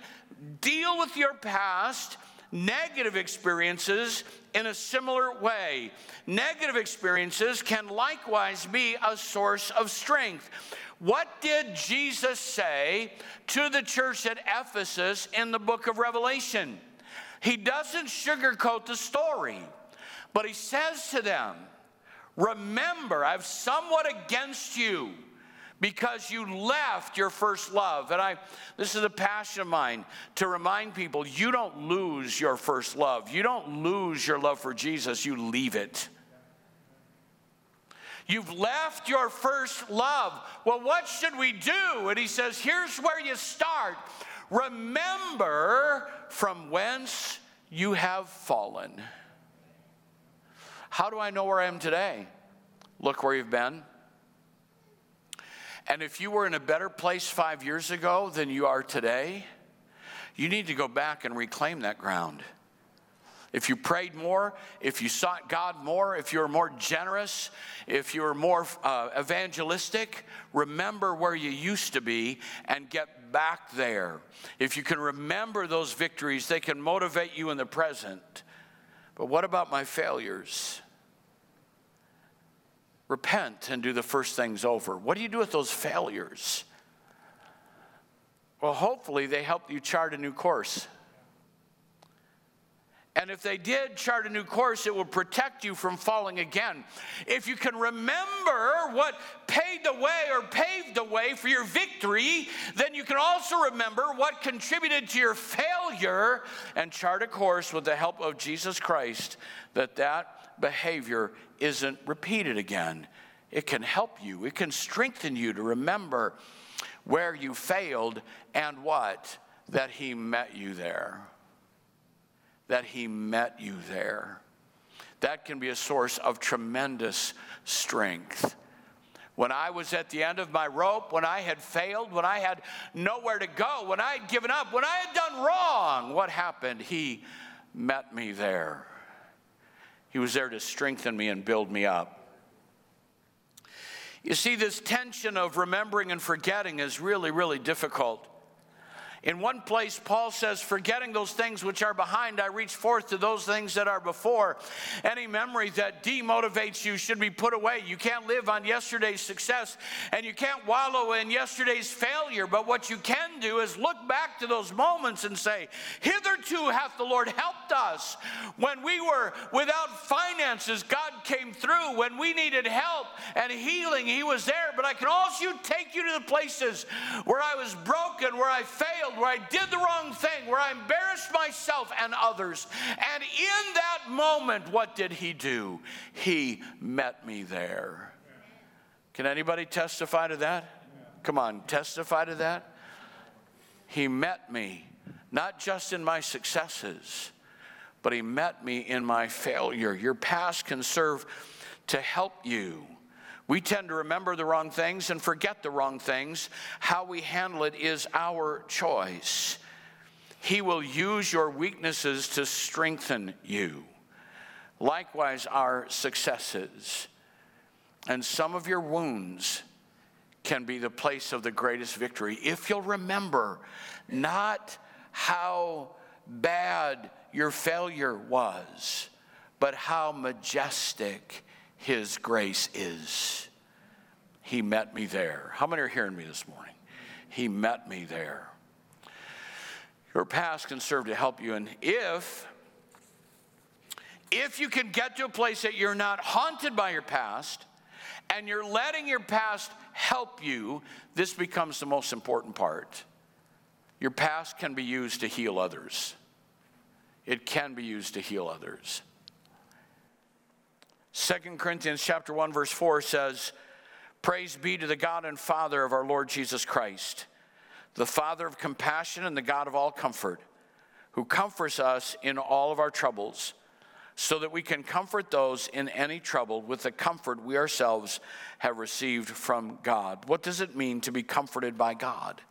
deal with your past negative experiences in a similar way. Negative experiences can likewise be a source of strength. What did Jesus say to the church at Ephesus in the book of Revelation? He doesn't sugarcoat the story, but he says to them, Remember, I've somewhat against you because you left your first love. And I this is a passion of mine to remind people you don't lose your first love. You don't lose your love for Jesus, you leave it. You've left your first love. Well, what should we do? And he says, here's where you start. Remember from whence you have fallen. How do I know where I am today? Look where you've been. And if you were in a better place five years ago than you are today, you need to go back and reclaim that ground. If you prayed more, if you sought God more, if you were more generous, if you were more uh, evangelistic, remember where you used to be and get back there. If you can remember those victories, they can motivate you in the present. But what about my failures? Repent and do the first things over. What do you do with those failures? Well, hopefully, they help you chart a new course. And if they did chart a new course, it will protect you from falling again. If you can remember what paid the way or paved the way for your victory, then you can also remember what contributed to your failure and chart a course with the help of Jesus Christ that that behavior isn't repeated again. It can help you, it can strengthen you to remember where you failed and what? That He met you there. That He met you there. That can be a source of tremendous strength. When I was at the end of my rope, when I had failed, when I had nowhere to go, when I had given up, when I had done wrong, what happened? He met me there. He was there to strengthen me and build me up. You see, this tension of remembering and forgetting is really, really difficult. In one place, Paul says, Forgetting those things which are behind, I reach forth to those things that are before. Any memory that demotivates you should be put away. You can't live on yesterday's success and you can't wallow in yesterday's failure. But what you can do is look back to those moments and say, Hitherto hath the Lord helped us. When we were without finances, God came through. When we needed help and healing, He was there. But I can also take you to the places where I was broken, where I failed where I did the wrong thing, where I embarrassed myself and others. And in that moment, what did he do? He met me there. Can anybody testify to that? Come on, testify to that. He met me, not just in my successes, but he met me in my failure. Your past can serve to help you we tend to remember the wrong things and forget the wrong things. How we handle it is our choice. He will use your weaknesses to strengthen you. Likewise, our successes. And some of your wounds can be the place of the greatest victory. If you'll remember not how bad your failure was, but how majestic his grace is. He met me there. How many are hearing me this morning? He met me there. Your past can serve to help you, and if if you can get to a place that you're not haunted by your past and you're letting your past help you, this becomes the most important part. Your past can be used to heal others. It can be used to heal others. Second Corinthians chapter 1 verse 4 says, "Praise be to the God and Father of our Lord Jesus Christ, the Father of compassion and the God of all comfort, who comforts us in all of our troubles, so that we can comfort those in any trouble with the comfort we ourselves have received from God." What does it mean to be comforted by God?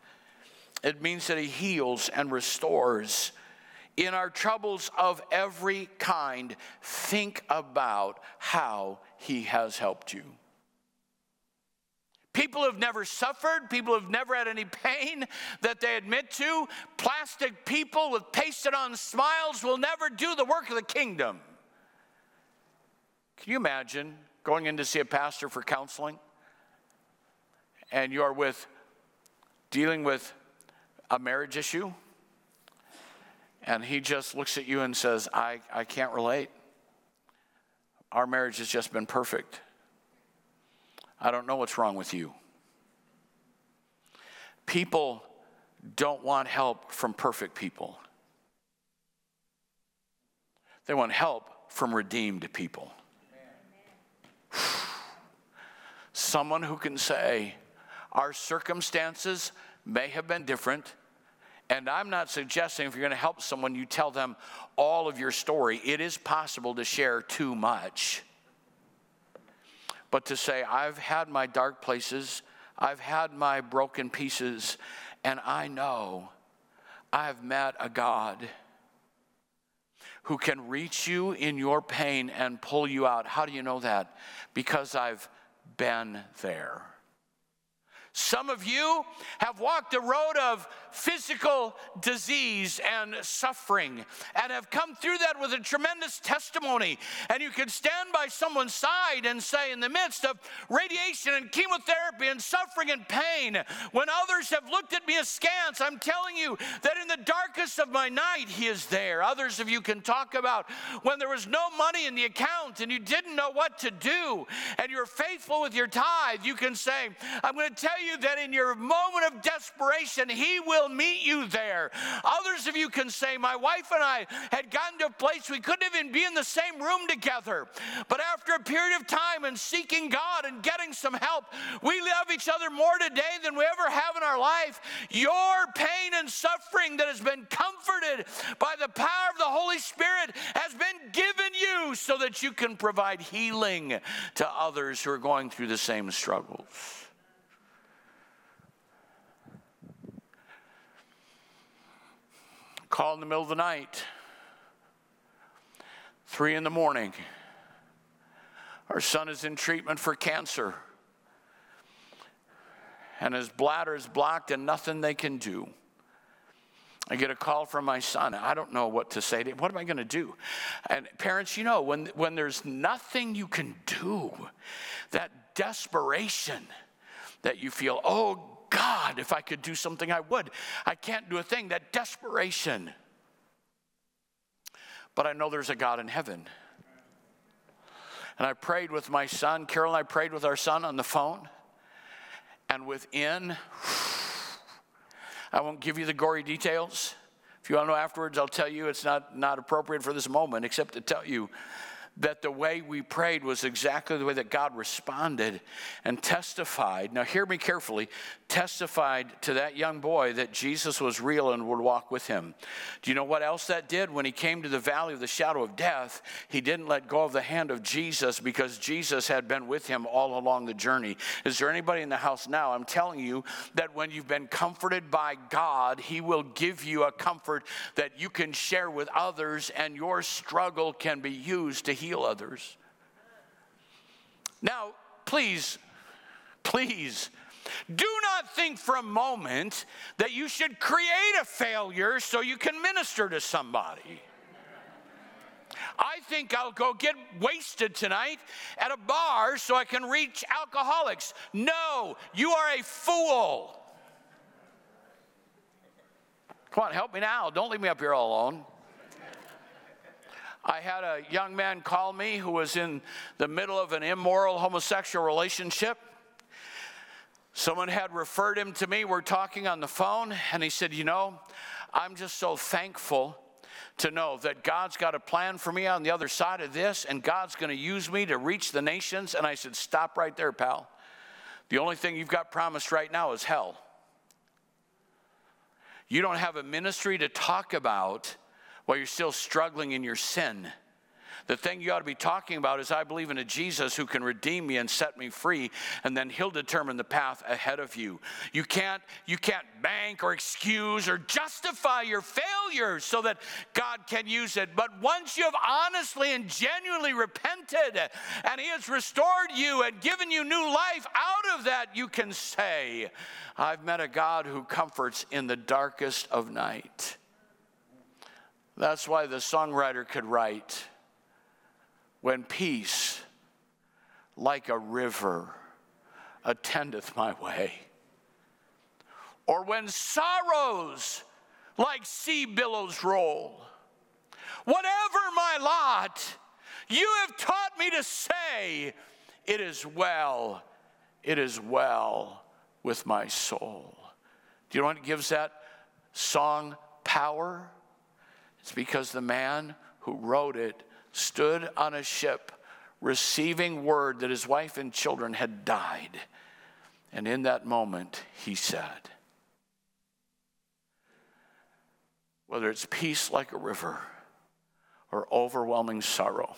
It means that he heals and restores in our troubles of every kind, think about how He has helped you. People who've never suffered, people who've never had any pain that they admit to, plastic people with pasted on smiles will never do the work of the kingdom. Can you imagine going in to see a pastor for counseling and you're with dealing with a marriage issue? And he just looks at you and says, I, I can't relate. Our marriage has just been perfect. I don't know what's wrong with you. People don't want help from perfect people, they want help from redeemed people. Someone who can say, Our circumstances may have been different and I'm not suggesting if you're going to help someone, you tell them all of your story. It is possible to share too much. But to say, I've had my dark places, I've had my broken pieces, and I know I've met a God who can reach you in your pain and pull you out. How do you know that? Because I've been there. Some of you have walked a road of physical disease and suffering and have come through that with a tremendous testimony. And you can stand by someone's side and say, in the midst of radiation and chemotherapy and suffering and pain, when others have looked at me askance, I'm telling you that in the darkest of my night, He is there. Others of you can talk about when there was no money in the account and you didn't know what to do and you're faithful with your tithe. You can say, I'm going to tell you you that in your moment of desperation, He will meet you there. Others of you can say, My wife and I had gotten to a place we couldn't even be in the same room together. But after a period of time and seeking God and getting some help, we love each other more today than we ever have in our life. Your pain and suffering that has been comforted by the power of the Holy Spirit has been given you so that you can provide healing to others who are going through the same struggles. Call in the middle of the night, three in the morning. Our son is in treatment for cancer, and his bladder is blocked, and nothing they can do. I get a call from my son. I don't know what to say. To, him. what am I going to do? And parents, you know, when, when there's nothing you can do, that desperation that you feel, oh God, if I could do something, I would. I can't do a thing. That desperation. But I know there's a God in heaven. And I prayed with my son. Carol and I prayed with our son on the phone. And within, I won't give you the gory details. If you want to know afterwards, I'll tell you it's not, not appropriate for this moment, except to tell you that the way we prayed was exactly the way that God responded and testified. Now, hear me carefully testified to that young boy that Jesus was real and would walk with him. Do you know what else that did? When he came to the valley of the shadow of death, he didn't let go of the hand of Jesus because Jesus had been with him all along the journey. Is there anybody in the house now? I'm telling you that when you've been comforted by God, he will give you a comfort that you can share with others, and your struggle can be used to heal heal others. Now, please, please, do not think for a moment that you should create a failure so you can minister to somebody. I think I'll go get wasted tonight at a bar so I can reach alcoholics. No, you are a fool. Come on, help me now. Don't leave me up here all alone. I had a young man call me who was in the middle of an immoral homosexual relationship. Someone had referred him to me. We're talking on the phone, and he said, You know, I'm just so thankful to know that God's got a plan for me on the other side of this, and God's going to use me to reach the nations. And I said, Stop right there, pal. The only thing you've got promised right now is hell. You don't have a ministry to talk about while you're still struggling in your sin. The thing you ought to be talking about is I believe in a Jesus who can redeem me and set me free, and then he'll determine the path ahead of you. You can't, you can't bank or excuse or justify your failures so that God can use it. But once you have honestly and genuinely repented and he has restored you and given you new life out of that, you can say, I've met a God who comforts in the darkest of night. That's why the songwriter could write, When peace, like a river, attendeth my way, or when sorrows, like sea billows roll, whatever my lot, you have taught me to say, It is well, it is well with my soul. Do you know what gives that song power? It's because the man who wrote it stood on a ship receiving word that his wife and children had died. And in that moment, he said, whether it's peace like a river or overwhelming sorrow,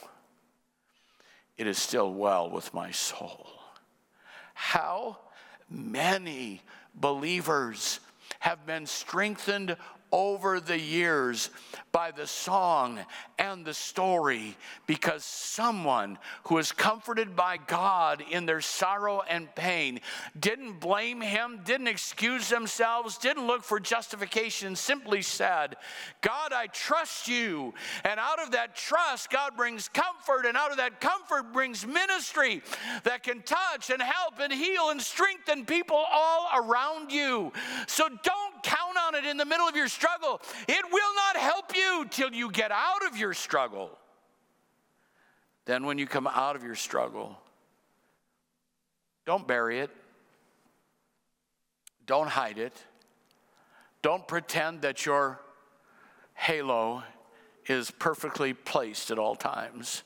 it is still well with my soul. How many believers have been strengthened over the years by the song and the story because someone who is comforted by God in their sorrow and pain didn't blame him, didn't excuse themselves, didn't look for justification, simply said, God, I trust you. And out of that trust, God brings comfort, and out of that comfort brings ministry that can touch and help and heal and strengthen people all around you. So don't count on it in the middle of your struggle. It will not help you till you get out of your struggle. Then, when you come out of your struggle, don't bury it, don't hide it, don't pretend that your halo is perfectly placed at all times.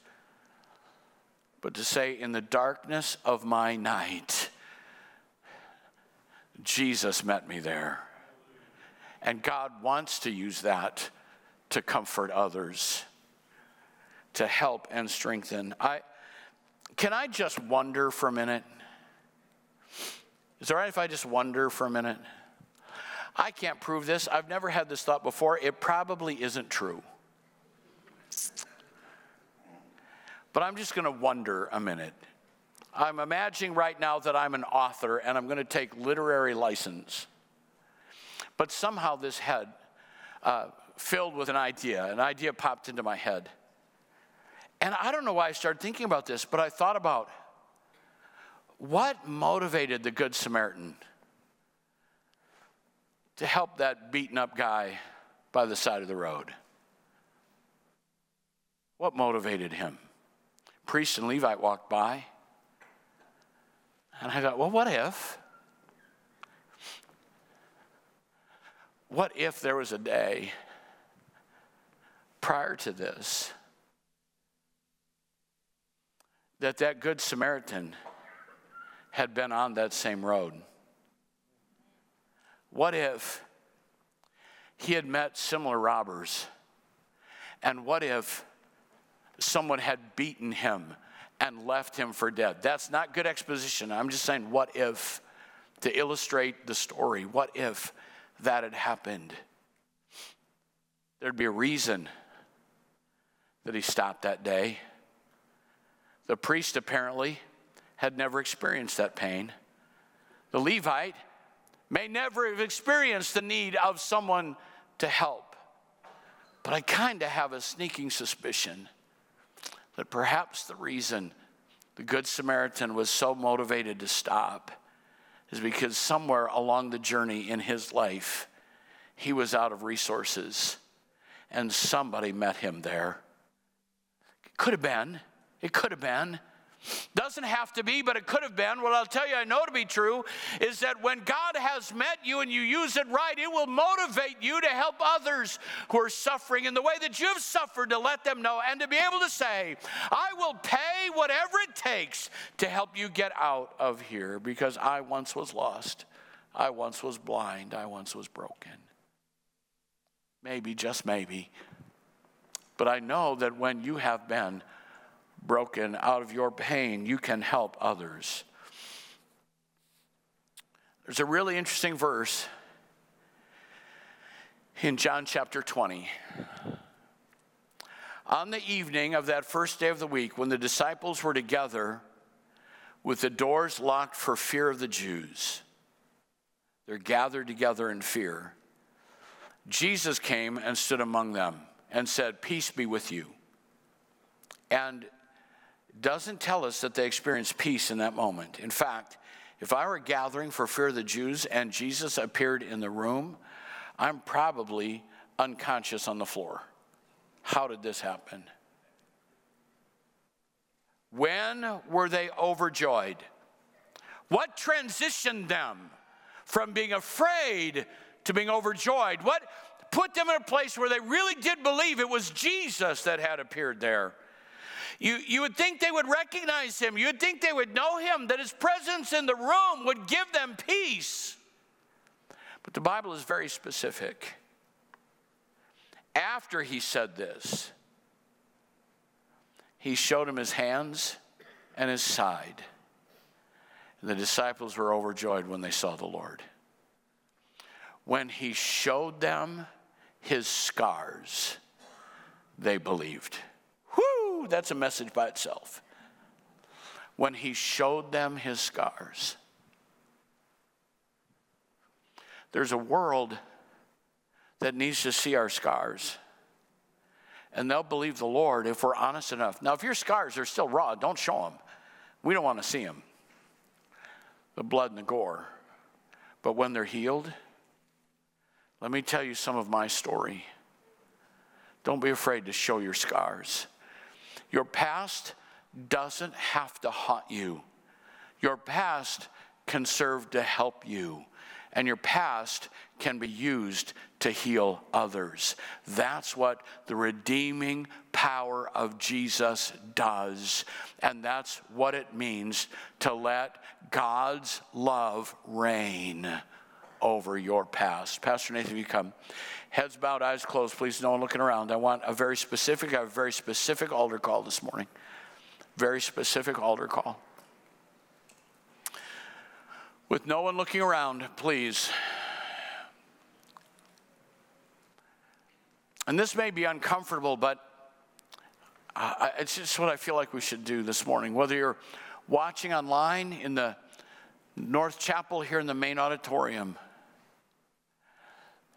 But to say, in the darkness of my night, Jesus met me there. And God wants to use that to comfort others, to help and strengthen. I, can I just wonder for a minute? Is it all right if I just wonder for a minute? I can't prove this. I've never had this thought before. It probably isn't true. But I'm just going to wonder a minute. I'm imagining right now that I'm an author and I'm going to take literary license. But somehow this head uh, filled with an idea. An idea popped into my head. And I don't know why I started thinking about this, but I thought about what motivated the Good Samaritan to help that beaten up guy by the side of the road? What motivated him? Priest and Levite walked by. And I thought, well, what if? What if there was a day prior to this that that good Samaritan had been on that same road? What if he had met similar robbers? And what if someone had beaten him and left him for dead? That's not good exposition. I'm just saying, what if, to illustrate the story, what if that had happened? There'd be a reason that he stopped that day. The priest apparently had never experienced that pain. The Levite may never have experienced the need of someone to help. But I kind of have a sneaking suspicion that perhaps the reason the Good Samaritan was so motivated to stop is because somewhere along the journey in his life, he was out of resources and somebody met him there. It could have been. It could have been. Doesn't have to be, but it could have been. What I'll tell you, I know to be true, is that when God has met you and you use it right, it will motivate you to help others who are suffering in the way that you've suffered to let them know and to be able to say, I will pay whatever it takes to help you get out of here because I once was lost. I once was blind. I once was broken. Maybe, just maybe. But I know that when you have been broken out of your pain, you can help others. There's a really interesting verse in John chapter 20. On the evening of that first day of the week, when the disciples were together with the doors locked for fear of the Jews, they're gathered together in fear. Jesus came and stood among them and said, Peace be with you. And doesn't tell us that they experienced peace in that moment. In fact, if I were gathering for fear of the Jews and Jesus appeared in the room, I'm probably unconscious on the floor. How did this happen? When were they overjoyed? What transitioned them from being afraid to being overjoyed? What put them in a place where they really did believe it was Jesus that had appeared there? You, you would think they would recognize him. You would think they would know him, that his presence in the room would give them peace. But the Bible is very specific. After he said this, he showed him his hands and his side. And the disciples were overjoyed when they saw the Lord. When he showed them his scars, they believed that's a message by itself. When he showed them his scars, there's a world that needs to see our scars. And they'll believe the Lord if we're honest enough. Now, if your scars are still raw, don't show them. We don't want to see them the blood and the gore. But when they're healed, let me tell you some of my story. Don't be afraid to show your scars. Your past doesn't have to haunt you. Your past can serve to help you, and your past can be used to heal others. That's what the redeeming power of Jesus does, and that's what it means to let God's love reign over your past. Pastor Nathan, you come. Heads bowed, eyes closed, please. No one looking around. I want a very specific, I have a very specific altar call this morning. Very specific altar call. With no one looking around, please. And this may be uncomfortable, but it's just what I feel like we should do this morning. Whether you're watching online in the North Chapel here in the main auditorium,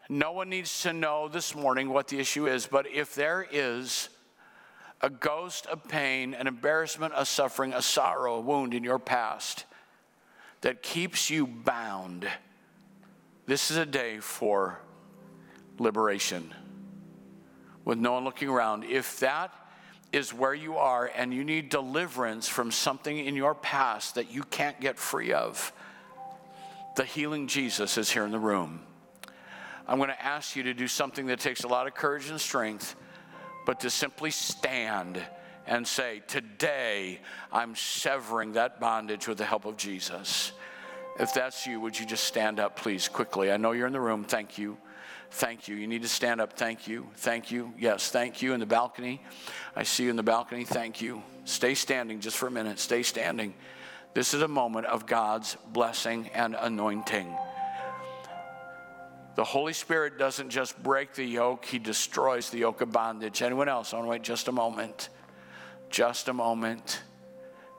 No one needs to know this morning what the issue is, but if there is a ghost of pain, an embarrassment, a suffering, a sorrow, a wound in your past that keeps you bound, this is a day for liberation with no one looking around. If that is where you are and you need deliverance from something in your past that you can't get free of, the healing Jesus is here in the room. I'm going to ask you to do something that takes a lot of courage and strength, but to simply stand and say, Today I'm severing that bondage with the help of Jesus. If that's you, would you just stand up, please, quickly? I know you're in the room. Thank you. Thank you. You need to stand up. Thank you. Thank you. Yes, thank you in the balcony. I see you in the balcony. Thank you. Stay standing just for a minute. Stay standing. This is a moment of God's blessing and anointing. The Holy Spirit doesn't just break the yoke, He destroys the yoke of bondage. Anyone else? I want to wait just a moment. Just a moment.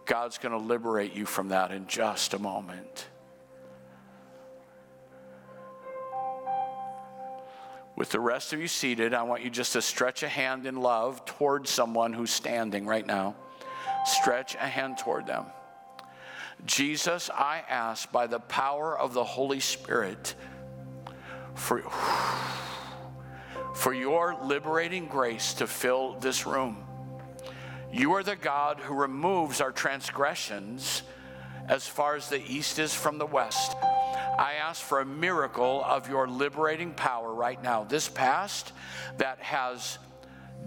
God's going to liberate you from that in just a moment. With the rest of you seated, I want you just to stretch a hand in love towards someone who's standing right now. Stretch a hand toward them. Jesus, I ask by the power of the Holy Spirit for, for your liberating grace to fill this room. You are the God who removes our transgressions as far as the east is from the west. I ask for a miracle of your liberating power right now. This past that has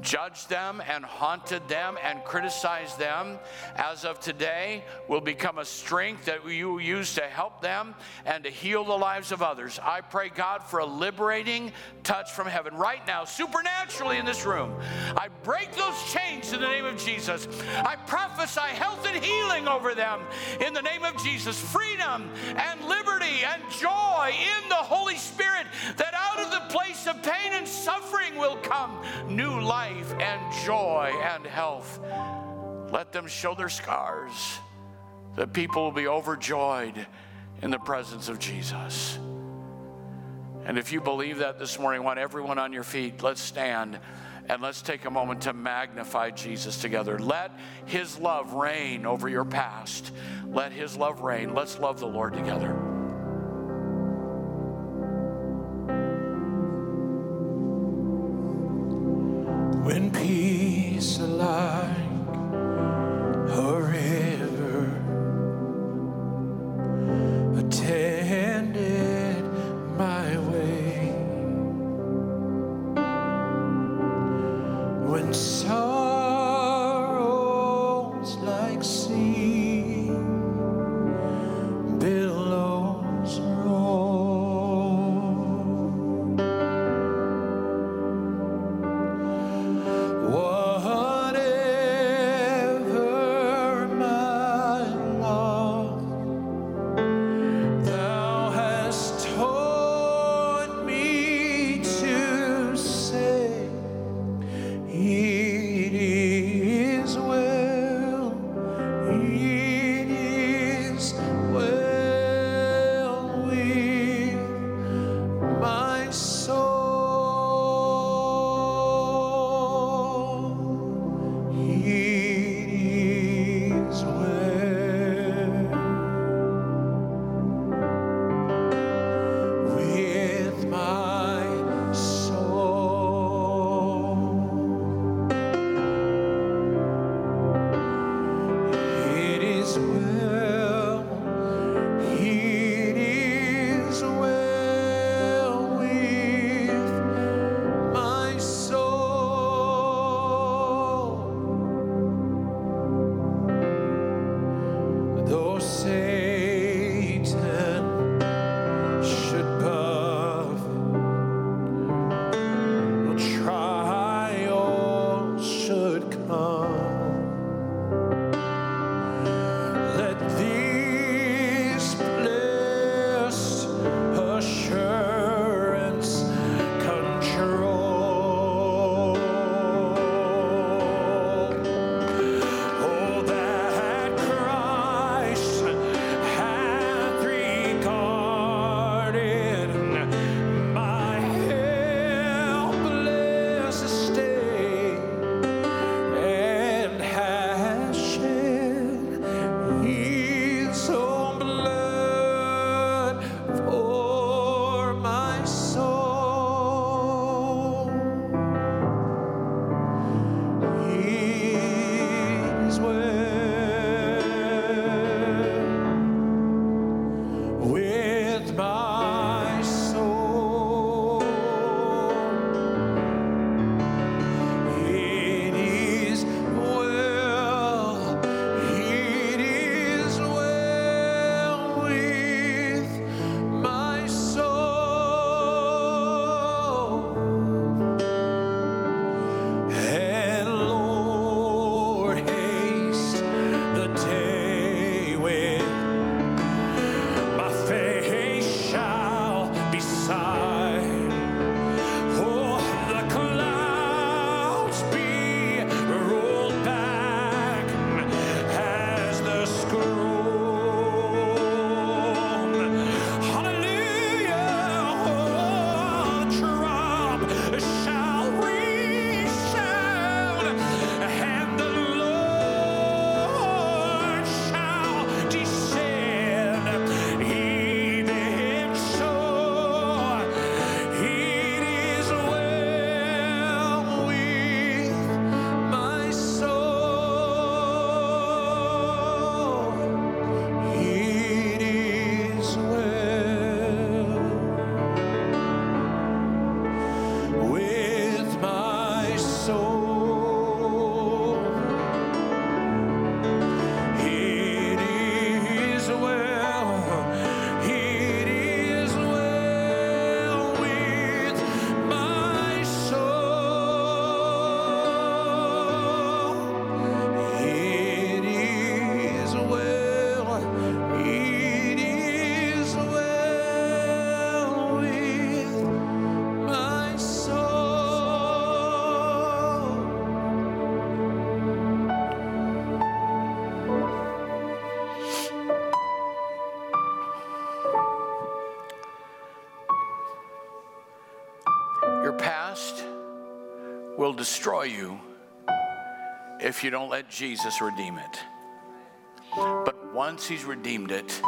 judged them and haunted them and criticized them, as of today, will become a strength that you will use to help them and to heal the lives of others. I pray, God, for a liberating touch from heaven right now, supernaturally in this room. I break those chains in the name of Jesus. I prophesy health and healing over them in the name of Jesus, freedom and liberty and joy in the Holy Spirit, that out of the place of pain and suffering will come new life life and joy and health. Let them show their scars The people will be overjoyed in the presence of Jesus. And if you believe that this morning, I want everyone on your feet, let's stand and let's take a moment to magnify Jesus together. Let his love reign over your past. Let his love reign. Let's love the Lord together. When peace like a river attended will destroy you if you don't let Jesus redeem it. But once He's redeemed it,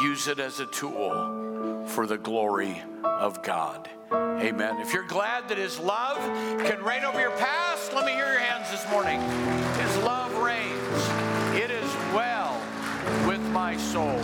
use it as a tool for the glory of God. Amen. If you're glad that His love can reign over your past, let me hear your hands this morning. His love reigns. It is well with my soul.